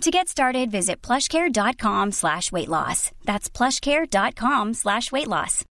To get started, visit plushcare.com slash weight loss. That's plushcare.com slash weight loss.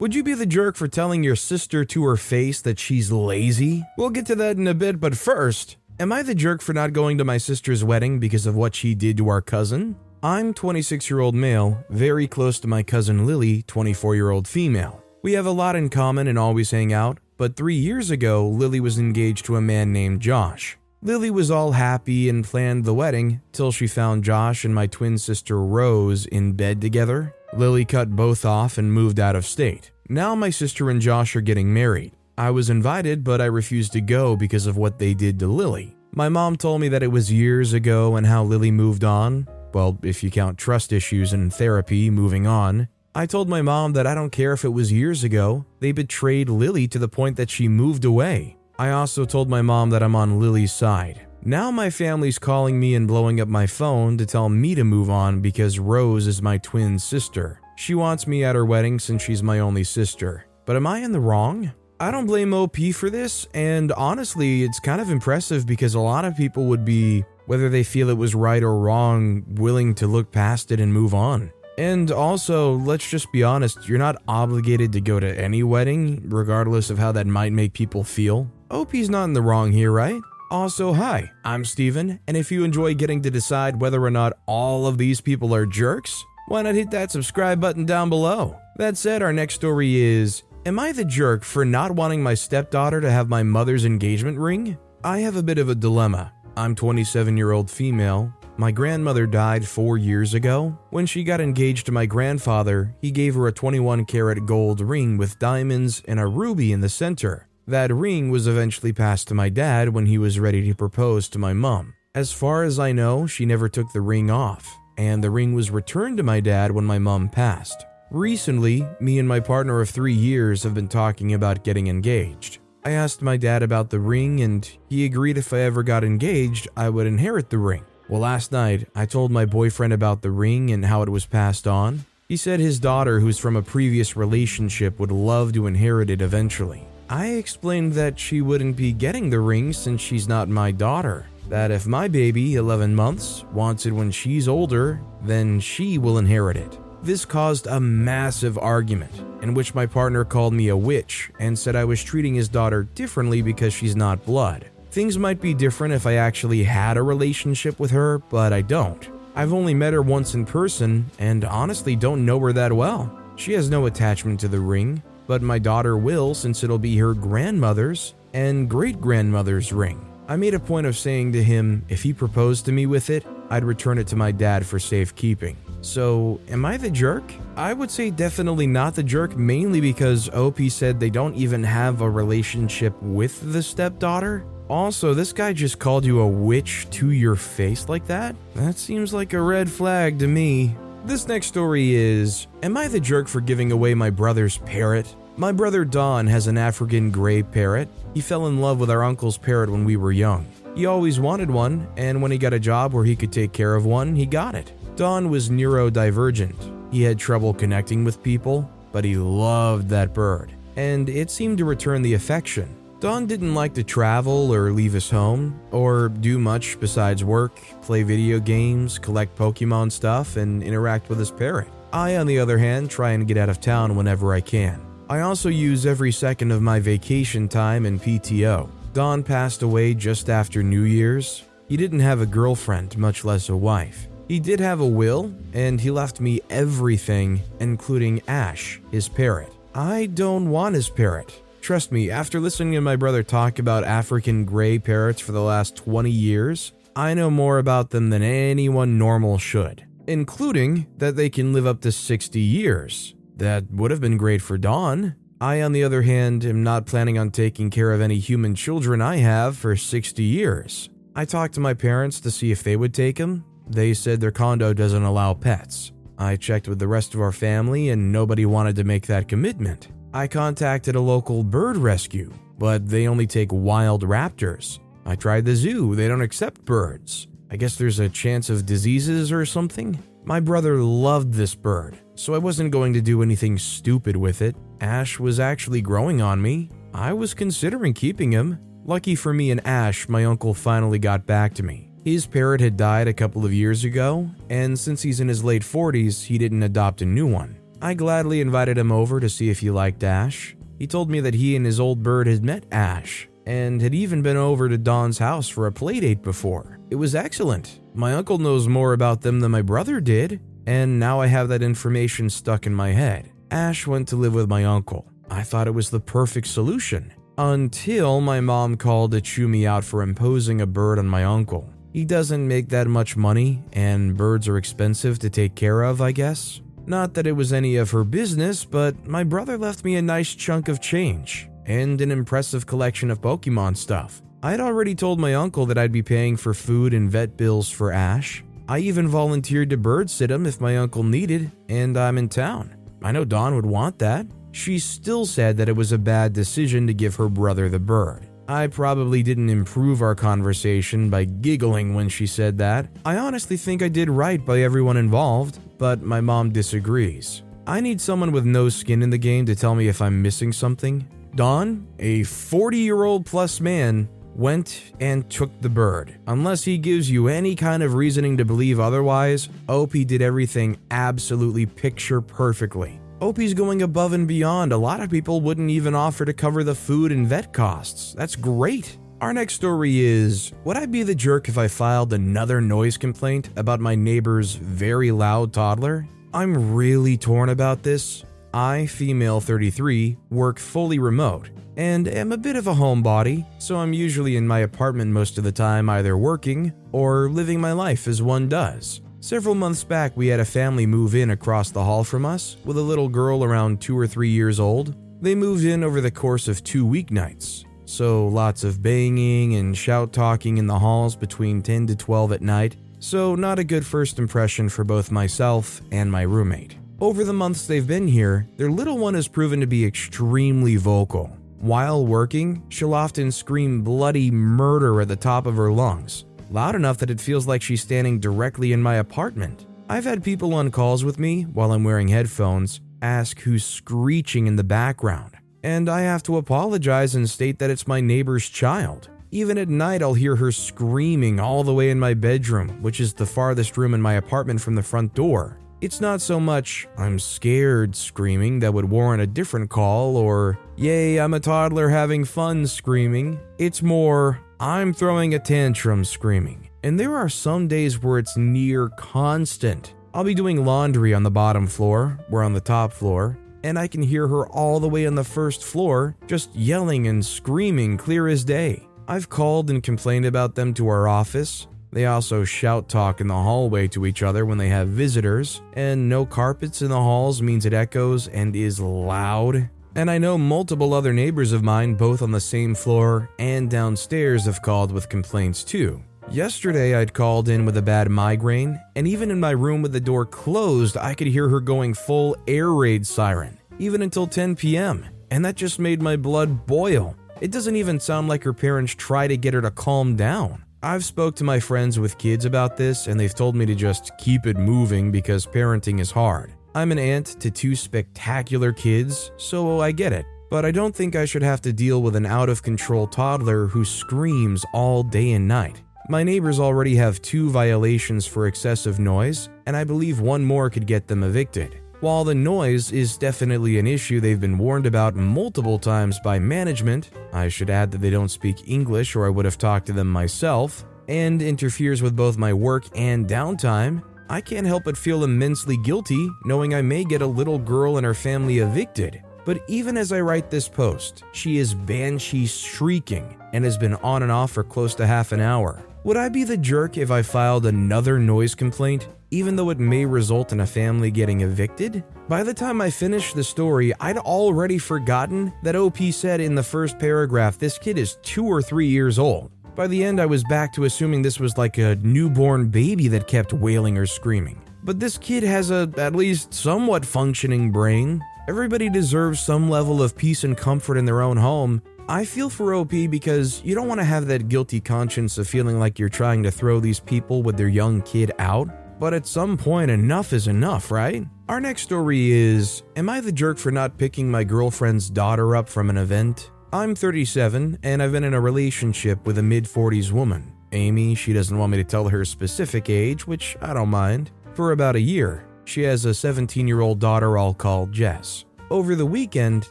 Would you be the jerk for telling your sister to her face that she's lazy? We'll get to that in a bit, but first, am I the jerk for not going to my sister's wedding because of what she did to our cousin? I'm 26 year old male, very close to my cousin Lily, 24 year old female. We have a lot in common and always hang out, but three years ago, Lily was engaged to a man named Josh. Lily was all happy and planned the wedding till she found Josh and my twin sister Rose in bed together. Lily cut both off and moved out of state. Now my sister and Josh are getting married. I was invited, but I refused to go because of what they did to Lily. My mom told me that it was years ago and how Lily moved on. Well, if you count trust issues and therapy, moving on. I told my mom that I don't care if it was years ago. They betrayed Lily to the point that she moved away. I also told my mom that I'm on Lily's side. Now my family's calling me and blowing up my phone to tell me to move on because Rose is my twin sister. She wants me at her wedding since she's my only sister. But am I in the wrong? I don't blame OP for this, and honestly, it's kind of impressive because a lot of people would be, whether they feel it was right or wrong, willing to look past it and move on. And also, let's just be honest, you're not obligated to go to any wedding, regardless of how that might make people feel. OP's not in the wrong here, right? Also, hi, I'm Steven, and if you enjoy getting to decide whether or not all of these people are jerks, why not hit that subscribe button down below? That said, our next story is Am I the jerk for not wanting my stepdaughter to have my mother's engagement ring? I have a bit of a dilemma. I'm 27 year old female. My grandmother died four years ago. When she got engaged to my grandfather, he gave her a 21 karat gold ring with diamonds and a ruby in the center. That ring was eventually passed to my dad when he was ready to propose to my mom. As far as I know, she never took the ring off, and the ring was returned to my dad when my mom passed. Recently, me and my partner of three years have been talking about getting engaged. I asked my dad about the ring, and he agreed if I ever got engaged, I would inherit the ring. Well, last night, I told my boyfriend about the ring and how it was passed on. He said his daughter, who's from a previous relationship, would love to inherit it eventually. I explained that she wouldn't be getting the ring since she's not my daughter. That if my baby, 11 months, wants it when she's older, then she will inherit it. This caused a massive argument, in which my partner called me a witch and said I was treating his daughter differently because she's not blood. Things might be different if I actually had a relationship with her, but I don't. I've only met her once in person and honestly don't know her that well. She has no attachment to the ring, but my daughter will since it'll be her grandmother's and great grandmother's ring. I made a point of saying to him if he proposed to me with it, I'd return it to my dad for safekeeping. So, am I the jerk? I would say definitely not the jerk, mainly because OP said they don't even have a relationship with the stepdaughter. Also, this guy just called you a witch to your face like that? That seems like a red flag to me. This next story is Am I the jerk for giving away my brother's parrot? My brother Don has an African gray parrot. He fell in love with our uncle's parrot when we were young. He always wanted one, and when he got a job where he could take care of one, he got it. Don was neurodivergent. He had trouble connecting with people, but he loved that bird, and it seemed to return the affection. Don didn't like to travel or leave his home, or do much besides work, play video games, collect Pokemon stuff, and interact with his parrot. I, on the other hand, try and get out of town whenever I can. I also use every second of my vacation time in PTO. Don passed away just after New Year's. He didn't have a girlfriend, much less a wife. He did have a will, and he left me everything, including Ash, his parrot. I don't want his parrot. Trust me, after listening to my brother talk about African gray parrots for the last 20 years, I know more about them than anyone normal should, including that they can live up to 60 years. That would have been great for Don. I, on the other hand, am not planning on taking care of any human children I have for 60 years. I talked to my parents to see if they would take him. They said their condo doesn't allow pets. I checked with the rest of our family and nobody wanted to make that commitment. I contacted a local bird rescue, but they only take wild raptors. I tried the zoo, they don't accept birds. I guess there's a chance of diseases or something? My brother loved this bird, so I wasn't going to do anything stupid with it. Ash was actually growing on me. I was considering keeping him. Lucky for me and Ash, my uncle finally got back to me. His parrot had died a couple of years ago, and since he's in his late 40s, he didn't adopt a new one. I gladly invited him over to see if he liked Ash. He told me that he and his old bird had met Ash, and had even been over to Don's house for a playdate before. It was excellent. My uncle knows more about them than my brother did, and now I have that information stuck in my head. Ash went to live with my uncle. I thought it was the perfect solution. Until my mom called to chew me out for imposing a bird on my uncle. He doesn't make that much money, and birds are expensive to take care of, I guess. Not that it was any of her business, but my brother left me a nice chunk of change and an impressive collection of Pokemon stuff. I'd already told my uncle that I'd be paying for food and vet bills for Ash. I even volunteered to bird sit him if my uncle needed, and I'm in town. I know Don would want that. She still said that it was a bad decision to give her brother the bird. I probably didn't improve our conversation by giggling when she said that. I honestly think I did right by everyone involved, but my mom disagrees. I need someone with no skin in the game to tell me if I'm missing something. Don, a 40 year old plus man, went and took the bird. Unless he gives you any kind of reasoning to believe otherwise, OP did everything absolutely picture perfectly. OP's going above and beyond. A lot of people wouldn't even offer to cover the food and vet costs. That's great. Our next story is Would I be the jerk if I filed another noise complaint about my neighbor's very loud toddler? I'm really torn about this. I, female 33, work fully remote and am a bit of a homebody, so I'm usually in my apartment most of the time, either working or living my life as one does. Several months back, we had a family move in across the hall from us with a little girl around two or three years old. They moved in over the course of two weeknights, so lots of banging and shout talking in the halls between 10 to 12 at night, so not a good first impression for both myself and my roommate. Over the months they've been here, their little one has proven to be extremely vocal. While working, she'll often scream bloody murder at the top of her lungs, loud enough that it feels like she's standing directly in my apartment. I've had people on calls with me while I'm wearing headphones ask who's screeching in the background, and I have to apologize and state that it's my neighbor's child. Even at night, I'll hear her screaming all the way in my bedroom, which is the farthest room in my apartment from the front door. It's not so much, I'm scared screaming that would warrant a different call, or, yay, I'm a toddler having fun screaming. It's more, I'm throwing a tantrum screaming. And there are some days where it's near constant. I'll be doing laundry on the bottom floor, we're on the top floor, and I can hear her all the way on the first floor, just yelling and screaming clear as day. I've called and complained about them to our office, they also shout talk in the hallway to each other when they have visitors, and no carpets in the halls means it echoes and is loud. And I know multiple other neighbors of mine, both on the same floor and downstairs, have called with complaints too. Yesterday, I'd called in with a bad migraine, and even in my room with the door closed, I could hear her going full air raid siren, even until 10 p.m., and that just made my blood boil. It doesn't even sound like her parents try to get her to calm down. I've spoke to my friends with kids about this and they've told me to just keep it moving because parenting is hard. I'm an aunt to two spectacular kids, so I get it. But I don't think I should have to deal with an out of control toddler who screams all day and night. My neighbors already have two violations for excessive noise, and I believe one more could get them evicted. While the noise is definitely an issue they've been warned about multiple times by management, I should add that they don't speak English or I would have talked to them myself, and interferes with both my work and downtime, I can't help but feel immensely guilty knowing I may get a little girl and her family evicted. But even as I write this post, she is banshee shrieking and has been on and off for close to half an hour. Would I be the jerk if I filed another noise complaint even though it may result in a family getting evicted? By the time I finished the story, I'd already forgotten that OP said in the first paragraph this kid is two or three years old. By the end, I was back to assuming this was like a newborn baby that kept wailing or screaming. but this kid has a at least somewhat functioning brain. Everybody deserves some level of peace and comfort in their own home. I feel for OP because you don't want to have that guilty conscience of feeling like you're trying to throw these people with their young kid out. But at some point, enough is enough, right? Our next story is Am I the jerk for not picking my girlfriend's daughter up from an event? I'm 37 and I've been in a relationship with a mid 40s woman. Amy, she doesn't want me to tell her specific age, which I don't mind, for about a year. She has a 17 year old daughter I'll call Jess. Over the weekend,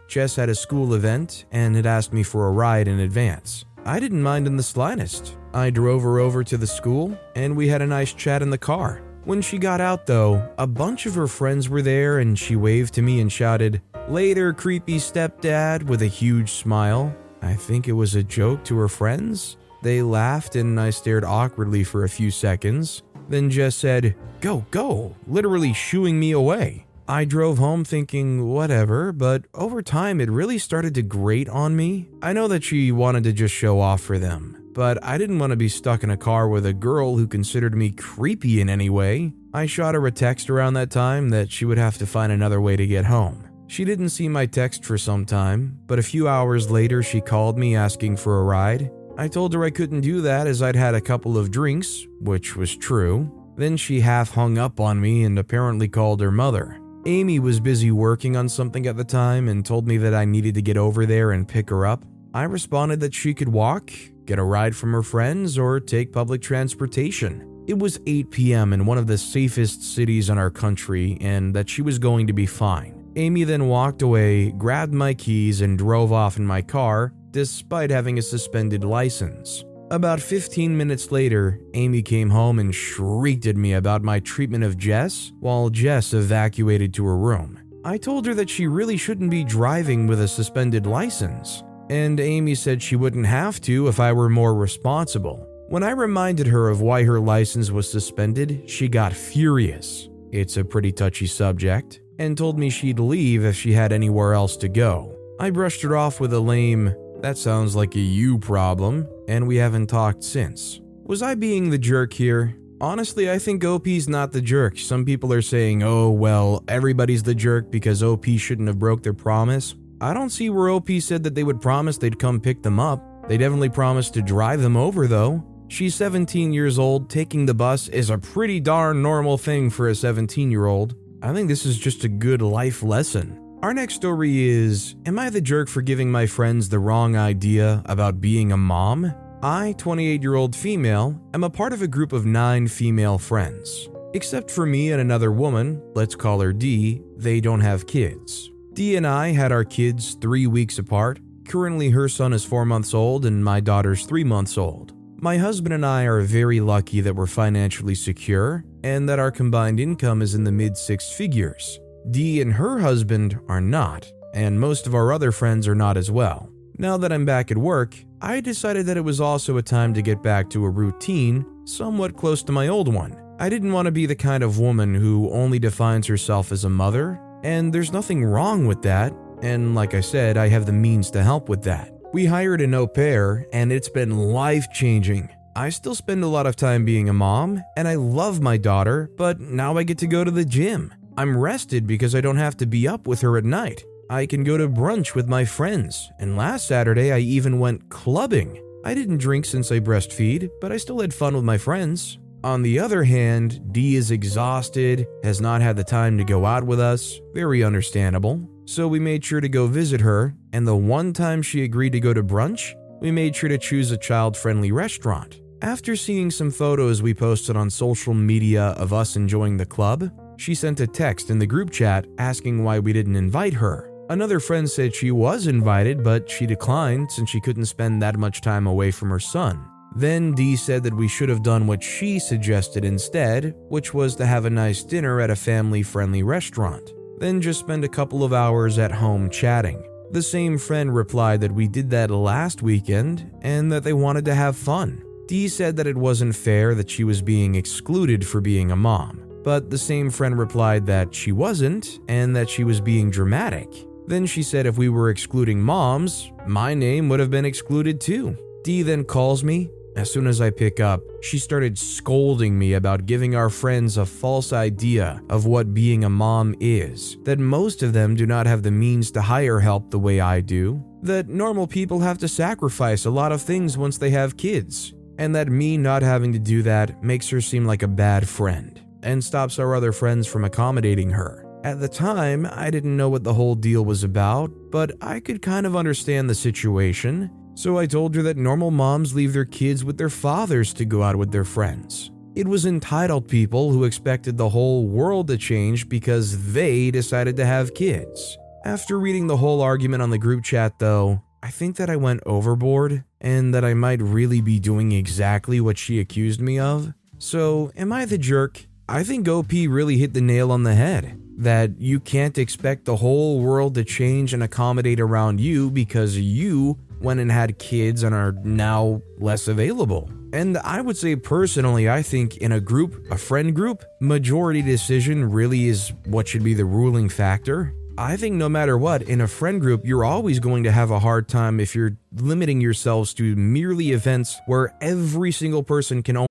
Jess had a school event and had asked me for a ride in advance. I didn't mind in the slightest. I drove her over to the school and we had a nice chat in the car. When she got out, though, a bunch of her friends were there and she waved to me and shouted, Later, creepy stepdad, with a huge smile. I think it was a joke to her friends. They laughed and I stared awkwardly for a few seconds, then Jess said, Go, go, literally shooing me away. I drove home thinking, whatever, but over time it really started to grate on me. I know that she wanted to just show off for them, but I didn't want to be stuck in a car with a girl who considered me creepy in any way. I shot her a text around that time that she would have to find another way to get home. She didn't see my text for some time, but a few hours later she called me asking for a ride. I told her I couldn't do that as I'd had a couple of drinks, which was true. Then she half hung up on me and apparently called her mother. Amy was busy working on something at the time and told me that I needed to get over there and pick her up. I responded that she could walk, get a ride from her friends, or take public transportation. It was 8 p.m. in one of the safest cities in our country and that she was going to be fine. Amy then walked away, grabbed my keys, and drove off in my car, despite having a suspended license. About 15 minutes later, Amy came home and shrieked at me about my treatment of Jess while Jess evacuated to her room. I told her that she really shouldn't be driving with a suspended license, and Amy said she wouldn't have to if I were more responsible. When I reminded her of why her license was suspended, she got furious. It's a pretty touchy subject, and told me she'd leave if she had anywhere else to go. I brushed her off with a lame, that sounds like a you problem, and we haven't talked since. Was I being the jerk here? Honestly, I think OP's not the jerk. Some people are saying, oh, well, everybody's the jerk because OP shouldn't have broke their promise. I don't see where OP said that they would promise they'd come pick them up. They definitely promised to drive them over, though. She's 17 years old. Taking the bus is a pretty darn normal thing for a 17 year old. I think this is just a good life lesson. Our next story is Am I the jerk for giving my friends the wrong idea about being a mom? I, 28 year old female, am a part of a group of nine female friends. Except for me and another woman, let's call her D, they don't have kids. D and I had our kids three weeks apart. Currently, her son is four months old and my daughter's three months old. My husband and I are very lucky that we're financially secure and that our combined income is in the mid six figures. Dee and her husband are not, and most of our other friends are not as well. Now that I'm back at work, I decided that it was also a time to get back to a routine somewhat close to my old one. I didn't want to be the kind of woman who only defines herself as a mother, and there's nothing wrong with that, and like I said, I have the means to help with that. We hired an au pair, and it's been life changing. I still spend a lot of time being a mom, and I love my daughter, but now I get to go to the gym. I'm rested because I don't have to be up with her at night. I can go to brunch with my friends, and last Saturday I even went clubbing. I didn't drink since I breastfeed, but I still had fun with my friends. On the other hand, Dee is exhausted, has not had the time to go out with us, very understandable. So we made sure to go visit her, and the one time she agreed to go to brunch, we made sure to choose a child friendly restaurant. After seeing some photos we posted on social media of us enjoying the club, she sent a text in the group chat asking why we didn't invite her. Another friend said she was invited, but she declined since she couldn't spend that much time away from her son. Then Dee said that we should have done what she suggested instead, which was to have a nice dinner at a family friendly restaurant, then just spend a couple of hours at home chatting. The same friend replied that we did that last weekend and that they wanted to have fun. Dee said that it wasn't fair that she was being excluded for being a mom but the same friend replied that she wasn't and that she was being dramatic. Then she said if we were excluding moms, my name would have been excluded too. Dee then calls me As soon as I pick up, she started scolding me about giving our friends a false idea of what being a mom is, that most of them do not have the means to hire help the way I do, that normal people have to sacrifice a lot of things once they have kids, and that me not having to do that makes her seem like a bad friend and stops our other friends from accommodating her. At the time, I didn't know what the whole deal was about, but I could kind of understand the situation, so I told her that normal moms leave their kids with their fathers to go out with their friends. It was entitled people who expected the whole world to change because they decided to have kids. After reading the whole argument on the group chat, though, I think that I went overboard and that I might really be doing exactly what she accused me of. So, am I the jerk? I think OP really hit the nail on the head that you can't expect the whole world to change and accommodate around you because you went and had kids and are now less available. And I would say personally, I think in a group, a friend group, majority decision really is what should be the ruling factor. I think no matter what, in a friend group, you're always going to have a hard time if you're limiting yourselves to merely events where every single person can only.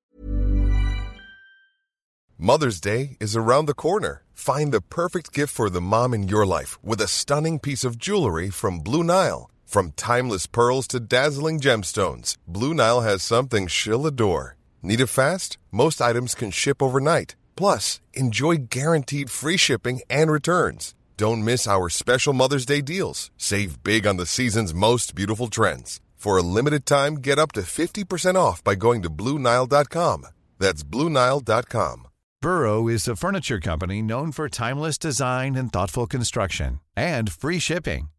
Mother's Day is around the corner. Find the perfect gift for the mom in your life with a stunning piece of jewelry from Blue Nile. From timeless pearls to dazzling gemstones, Blue Nile has something she'll adore. Need it fast? Most items can ship overnight. Plus, enjoy guaranteed free shipping and returns. Don't miss our special Mother's Day deals. Save big on the season's most beautiful trends. For a limited time, get up to 50% off by going to BlueNile.com. That's BlueNile.com. Burrow is a furniture company known for timeless design and thoughtful construction and free shipping,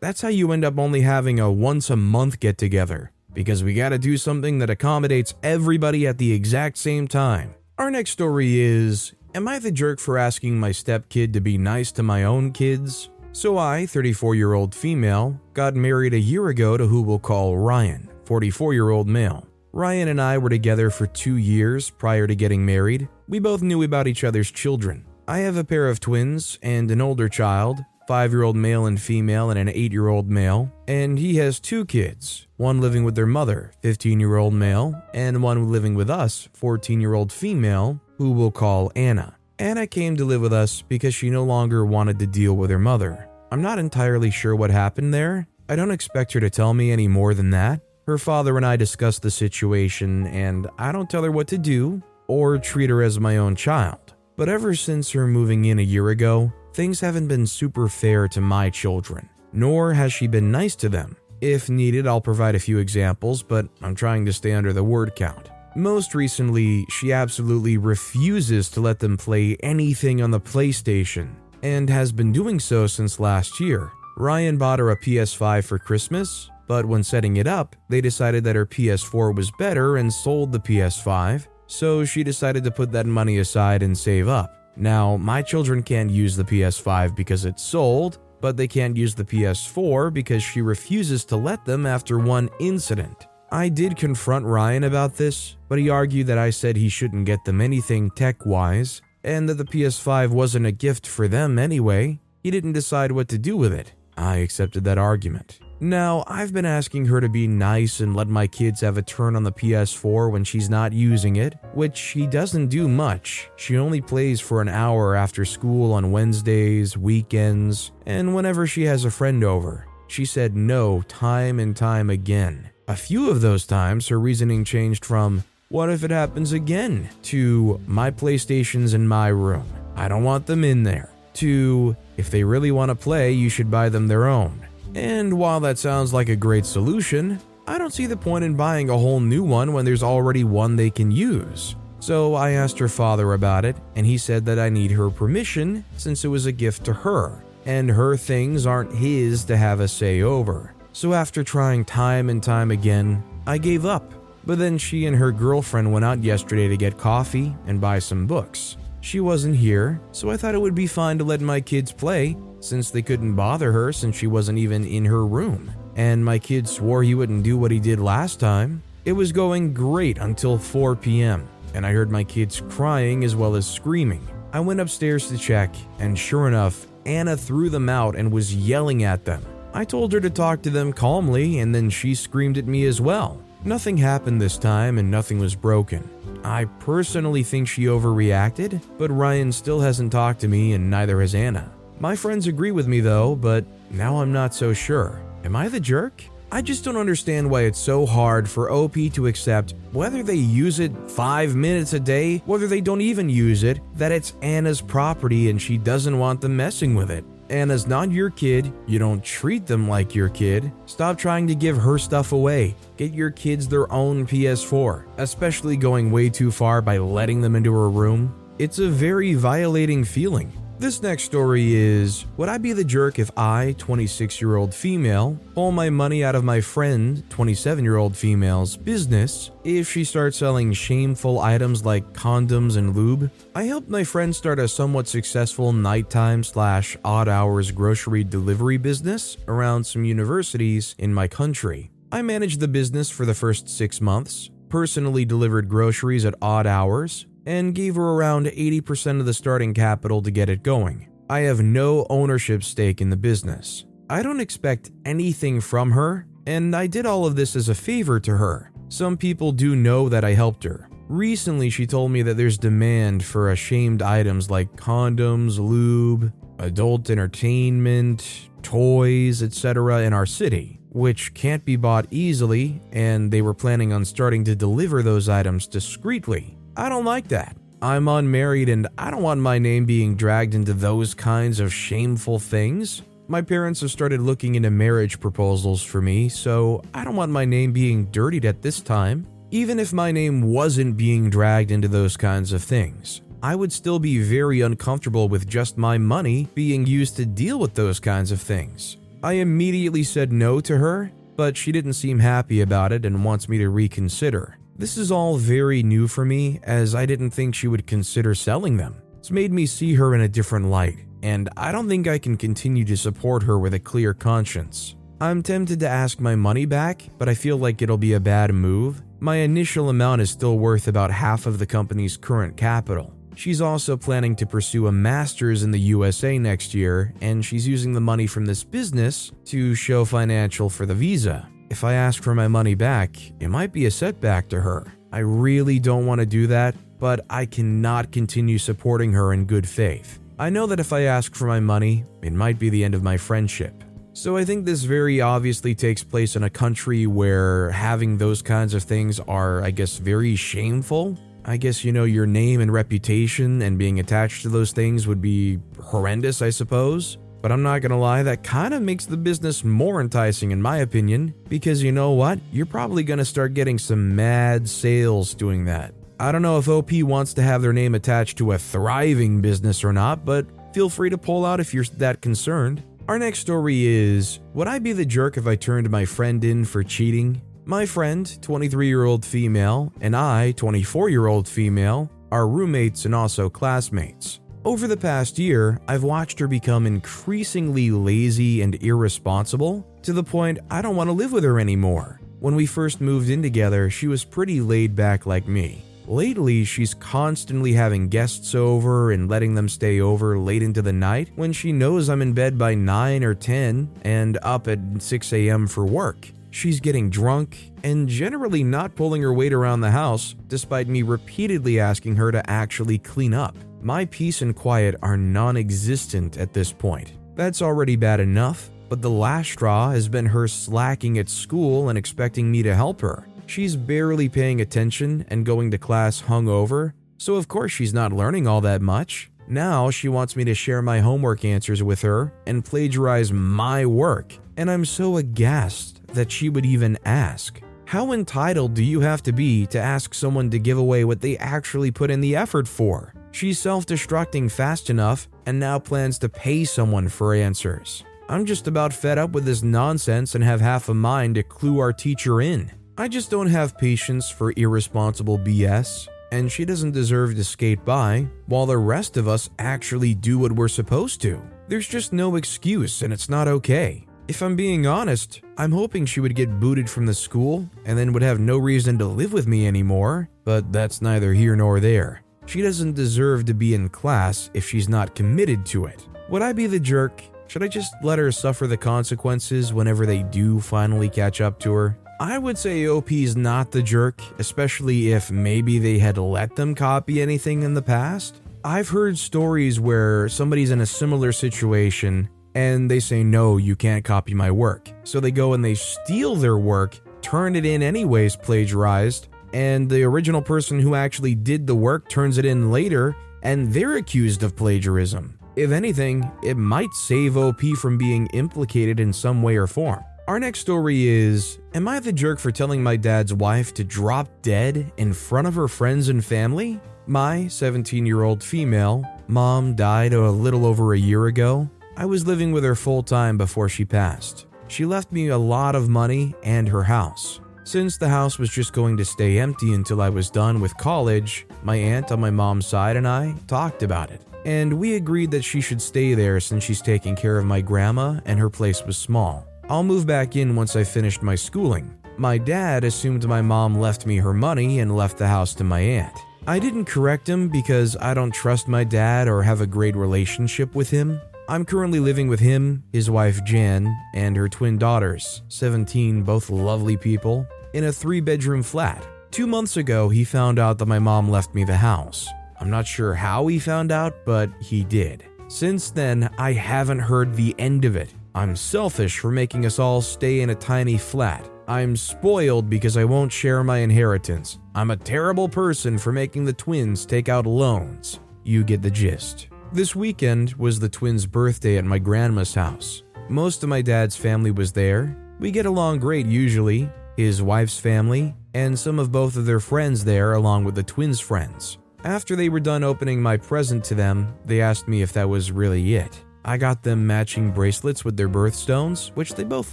That's how you end up only having a once a month get together because we gotta do something that accommodates everybody at the exact same time. Our next story is Am I the jerk for asking my stepkid to be nice to my own kids? So, I, 34 year old female, got married a year ago to who we'll call Ryan, 44 year old male. Ryan and I were together for two years prior to getting married. We both knew about each other's children. I have a pair of twins and an older child, five year old male and female, and an eight year old male. And he has two kids one living with their mother, 15 year old male, and one living with us, 14 year old female, who we'll call Anna. Anna came to live with us because she no longer wanted to deal with her mother. I'm not entirely sure what happened there. I don't expect her to tell me any more than that. Her father and I discussed the situation, and I don't tell her what to do or treat her as my own child. But ever since her moving in a year ago, things haven't been super fair to my children, nor has she been nice to them. If needed, I'll provide a few examples, but I'm trying to stay under the word count. Most recently, she absolutely refuses to let them play anything on the PlayStation, and has been doing so since last year. Ryan bought her a PS5 for Christmas, but when setting it up, they decided that her PS4 was better and sold the PS5, so she decided to put that money aside and save up. Now, my children can't use the PS5 because it's sold, but they can't use the PS4 because she refuses to let them after one incident. I did confront Ryan about this, but he argued that I said he shouldn't get them anything tech wise, and that the PS5 wasn't a gift for them anyway. He didn't decide what to do with it. I accepted that argument. Now, I've been asking her to be nice and let my kids have a turn on the PS4 when she's not using it, which she doesn't do much. She only plays for an hour after school on Wednesdays, weekends, and whenever she has a friend over. She said no time and time again. A few of those times, her reasoning changed from, what if it happens again? to, my PlayStation's in my room. I don't want them in there. To, if they really want to play, you should buy them their own. And while that sounds like a great solution, I don't see the point in buying a whole new one when there's already one they can use. So I asked her father about it, and he said that I need her permission since it was a gift to her, and her things aren't his to have a say over. So after trying time and time again, I gave up. But then she and her girlfriend went out yesterday to get coffee and buy some books. She wasn't here, so I thought it would be fine to let my kids play since they couldn't bother her since she wasn't even in her room. And my kid swore he wouldn't do what he did last time. It was going great until 4 p.m., and I heard my kids crying as well as screaming. I went upstairs to check, and sure enough, Anna threw them out and was yelling at them. I told her to talk to them calmly, and then she screamed at me as well. Nothing happened this time, and nothing was broken. I personally think she overreacted, but Ryan still hasn't talked to me, and neither has Anna. My friends agree with me though, but now I'm not so sure. Am I the jerk? I just don't understand why it's so hard for OP to accept whether they use it five minutes a day, whether they don't even use it, that it's Anna's property and she doesn't want them messing with it. Anna's not your kid, you don't treat them like your kid. Stop trying to give her stuff away. Get your kids their own PS4, especially going way too far by letting them into her room. It's a very violating feeling. This next story is Would I be the jerk if I, 26 year old female, pull my money out of my friend, 27 year old female's business if she starts selling shameful items like condoms and lube? I helped my friend start a somewhat successful nighttime slash odd hours grocery delivery business around some universities in my country. I managed the business for the first six months, personally delivered groceries at odd hours, and gave her around 80% of the starting capital to get it going. I have no ownership stake in the business. I don't expect anything from her, and I did all of this as a favor to her. Some people do know that I helped her. Recently, she told me that there's demand for ashamed items like condoms, lube, adult entertainment, toys, etc. in our city, which can't be bought easily, and they were planning on starting to deliver those items discreetly. I don't like that. I'm unmarried and I don't want my name being dragged into those kinds of shameful things. My parents have started looking into marriage proposals for me, so I don't want my name being dirtied at this time. Even if my name wasn't being dragged into those kinds of things, I would still be very uncomfortable with just my money being used to deal with those kinds of things. I immediately said no to her, but she didn't seem happy about it and wants me to reconsider. This is all very new for me, as I didn't think she would consider selling them. It's made me see her in a different light, and I don't think I can continue to support her with a clear conscience. I'm tempted to ask my money back, but I feel like it'll be a bad move. My initial amount is still worth about half of the company's current capital. She's also planning to pursue a master's in the USA next year, and she's using the money from this business to show financial for the visa. If I ask for my money back, it might be a setback to her. I really don't want to do that, but I cannot continue supporting her in good faith. I know that if I ask for my money, it might be the end of my friendship. So I think this very obviously takes place in a country where having those kinds of things are, I guess, very shameful. I guess, you know, your name and reputation and being attached to those things would be horrendous, I suppose. But I'm not gonna lie, that kind of makes the business more enticing, in my opinion, because you know what? You're probably gonna start getting some mad sales doing that. I don't know if OP wants to have their name attached to a thriving business or not, but feel free to pull out if you're that concerned. Our next story is Would I be the jerk if I turned my friend in for cheating? My friend, 23 year old female, and I, 24 year old female, are roommates and also classmates. Over the past year, I've watched her become increasingly lazy and irresponsible to the point I don't want to live with her anymore. When we first moved in together, she was pretty laid back like me. Lately, she's constantly having guests over and letting them stay over late into the night when she knows I'm in bed by 9 or 10 and up at 6 a.m. for work. She's getting drunk and generally not pulling her weight around the house, despite me repeatedly asking her to actually clean up. My peace and quiet are non existent at this point. That's already bad enough, but the last straw has been her slacking at school and expecting me to help her. She's barely paying attention and going to class hungover, so of course she's not learning all that much. Now she wants me to share my homework answers with her and plagiarize my work, and I'm so aghast that she would even ask. How entitled do you have to be to ask someone to give away what they actually put in the effort for? She's self destructing fast enough and now plans to pay someone for answers. I'm just about fed up with this nonsense and have half a mind to clue our teacher in. I just don't have patience for irresponsible BS, and she doesn't deserve to skate by while the rest of us actually do what we're supposed to. There's just no excuse, and it's not okay. If I'm being honest, I'm hoping she would get booted from the school and then would have no reason to live with me anymore, but that's neither here nor there. She doesn't deserve to be in class if she's not committed to it. Would I be the jerk? Should I just let her suffer the consequences whenever they do finally catch up to her? I would say OP's not the jerk, especially if maybe they had let them copy anything in the past. I've heard stories where somebody's in a similar situation and they say, No, you can't copy my work. So they go and they steal their work, turn it in anyways, plagiarized, and the original person who actually did the work turns it in later, and they're accused of plagiarism. If anything, it might save OP from being implicated in some way or form. Our next story is Am I the jerk for telling my dad's wife to drop dead in front of her friends and family? My 17 year old female mom died a little over a year ago, I was living with her full time before she passed. She left me a lot of money and her house. Since the house was just going to stay empty until I was done with college, my aunt on my mom's side and I talked about it. And we agreed that she should stay there since she's taking care of my grandma and her place was small. I'll move back in once I finished my schooling. My dad assumed my mom left me her money and left the house to my aunt. I didn't correct him because I don't trust my dad or have a great relationship with him, I'm currently living with him, his wife Jan, and her twin daughters, 17, both lovely people, in a three bedroom flat. Two months ago, he found out that my mom left me the house. I'm not sure how he found out, but he did. Since then, I haven't heard the end of it. I'm selfish for making us all stay in a tiny flat. I'm spoiled because I won't share my inheritance. I'm a terrible person for making the twins take out loans. You get the gist. This weekend was the twins' birthday at my grandma's house. Most of my dad's family was there. We get along great usually, his wife's family, and some of both of their friends there, along with the twins' friends. After they were done opening my present to them, they asked me if that was really it. I got them matching bracelets with their birthstones, which they both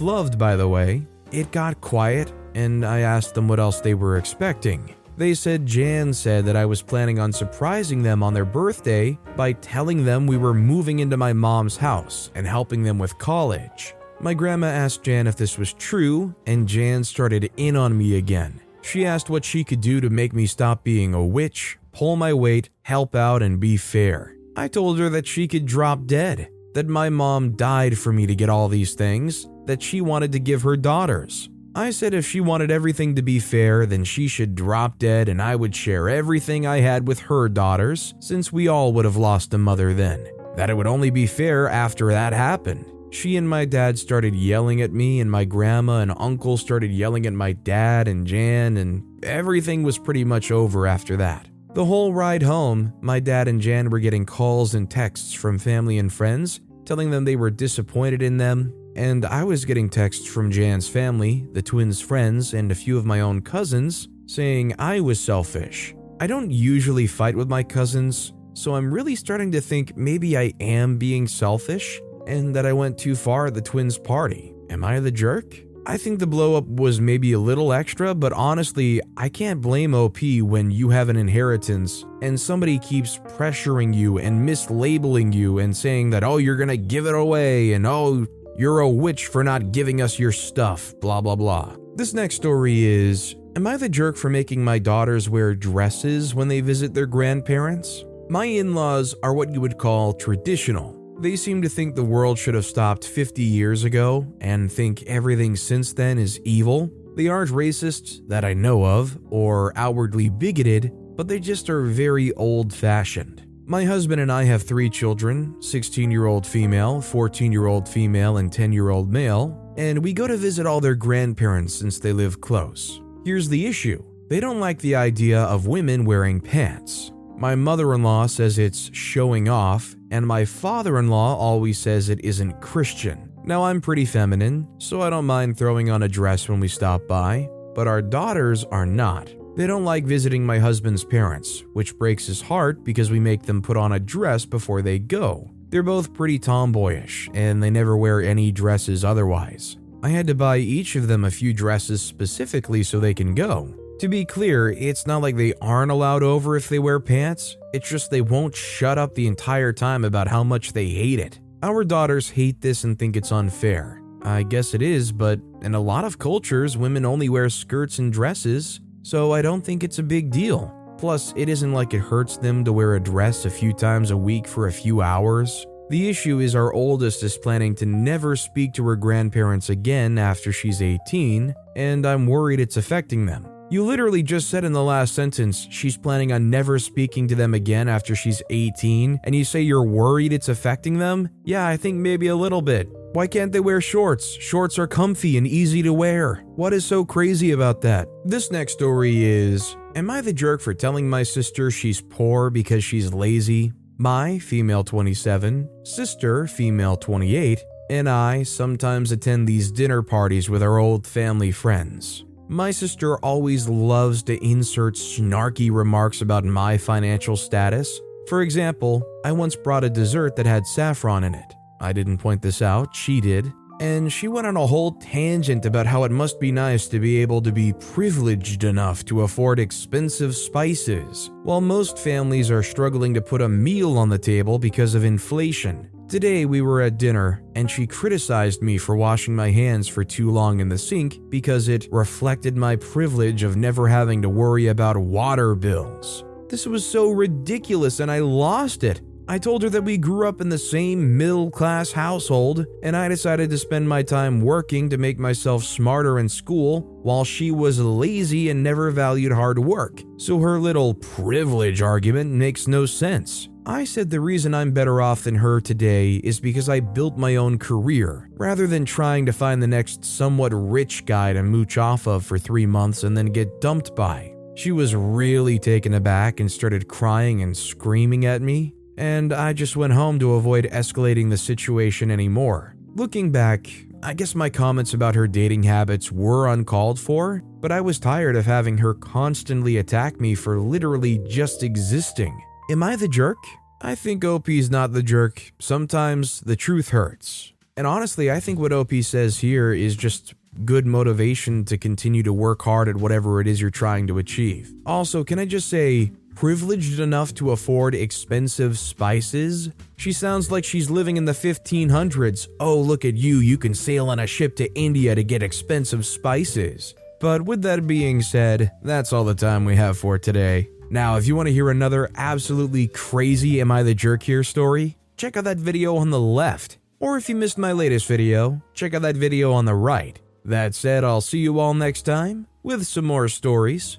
loved, by the way. It got quiet, and I asked them what else they were expecting. They said Jan said that I was planning on surprising them on their birthday by telling them we were moving into my mom's house and helping them with college. My grandma asked Jan if this was true, and Jan started in on me again. She asked what she could do to make me stop being a witch, pull my weight, help out, and be fair. I told her that she could drop dead, that my mom died for me to get all these things, that she wanted to give her daughters. I said if she wanted everything to be fair, then she should drop dead and I would share everything I had with her daughters, since we all would have lost a mother then. That it would only be fair after that happened. She and my dad started yelling at me, and my grandma and uncle started yelling at my dad and Jan, and everything was pretty much over after that. The whole ride home, my dad and Jan were getting calls and texts from family and friends telling them they were disappointed in them and I was getting texts from Jan's family, the twins' friends, and a few of my own cousins saying I was selfish. I don't usually fight with my cousins, so I'm really starting to think maybe I am being selfish and that I went too far at the twins' party. Am I the jerk? I think the blowup was maybe a little extra, but honestly, I can't blame OP when you have an inheritance and somebody keeps pressuring you and mislabeling you and saying that, oh, you're gonna give it away and oh, you're a witch for not giving us your stuff, blah blah blah. This next story is Am I the jerk for making my daughters wear dresses when they visit their grandparents? My in laws are what you would call traditional. They seem to think the world should have stopped 50 years ago and think everything since then is evil. They aren't racist that I know of or outwardly bigoted, but they just are very old fashioned. My husband and I have three children 16 year old female, 14 year old female, and 10 year old male, and we go to visit all their grandparents since they live close. Here's the issue they don't like the idea of women wearing pants. My mother in law says it's showing off, and my father in law always says it isn't Christian. Now, I'm pretty feminine, so I don't mind throwing on a dress when we stop by, but our daughters are not. They don't like visiting my husband's parents, which breaks his heart because we make them put on a dress before they go. They're both pretty tomboyish, and they never wear any dresses otherwise. I had to buy each of them a few dresses specifically so they can go. To be clear, it's not like they aren't allowed over if they wear pants, it's just they won't shut up the entire time about how much they hate it. Our daughters hate this and think it's unfair. I guess it is, but in a lot of cultures, women only wear skirts and dresses, so I don't think it's a big deal. Plus, it isn't like it hurts them to wear a dress a few times a week for a few hours. The issue is our oldest is planning to never speak to her grandparents again after she's 18, and I'm worried it's affecting them. You literally just said in the last sentence she's planning on never speaking to them again after she's 18, and you say you're worried it's affecting them? Yeah, I think maybe a little bit. Why can't they wear shorts? Shorts are comfy and easy to wear. What is so crazy about that? This next story is Am I the jerk for telling my sister she's poor because she's lazy? My, female 27, sister, female 28, and I sometimes attend these dinner parties with our old family friends. My sister always loves to insert snarky remarks about my financial status. For example, I once brought a dessert that had saffron in it. I didn't point this out, she did. And she went on a whole tangent about how it must be nice to be able to be privileged enough to afford expensive spices, while most families are struggling to put a meal on the table because of inflation. Today we were at dinner, and she criticized me for washing my hands for too long in the sink because it reflected my privilege of never having to worry about water bills. This was so ridiculous, and I lost it. I told her that we grew up in the same middle class household, and I decided to spend my time working to make myself smarter in school while she was lazy and never valued hard work. So her little privilege argument makes no sense. I said the reason I'm better off than her today is because I built my own career, rather than trying to find the next somewhat rich guy to mooch off of for three months and then get dumped by. She was really taken aback and started crying and screaming at me and I just went home to avoid escalating the situation anymore. Looking back, I guess my comments about her dating habits were uncalled for, but I was tired of having her constantly attack me for literally just existing. Am I the jerk? I think OP's not the jerk. Sometimes the truth hurts. And honestly, I think what OP says here is just good motivation to continue to work hard at whatever it is you're trying to achieve. Also, can I just say, privileged enough to afford expensive spices? She sounds like she's living in the 1500s. Oh, look at you, you can sail on a ship to India to get expensive spices. But with that being said, that's all the time we have for today. Now, if you want to hear another absolutely crazy Am I the Jerk Here story, check out that video on the left. Or if you missed my latest video, check out that video on the right. That said, I'll see you all next time with some more stories.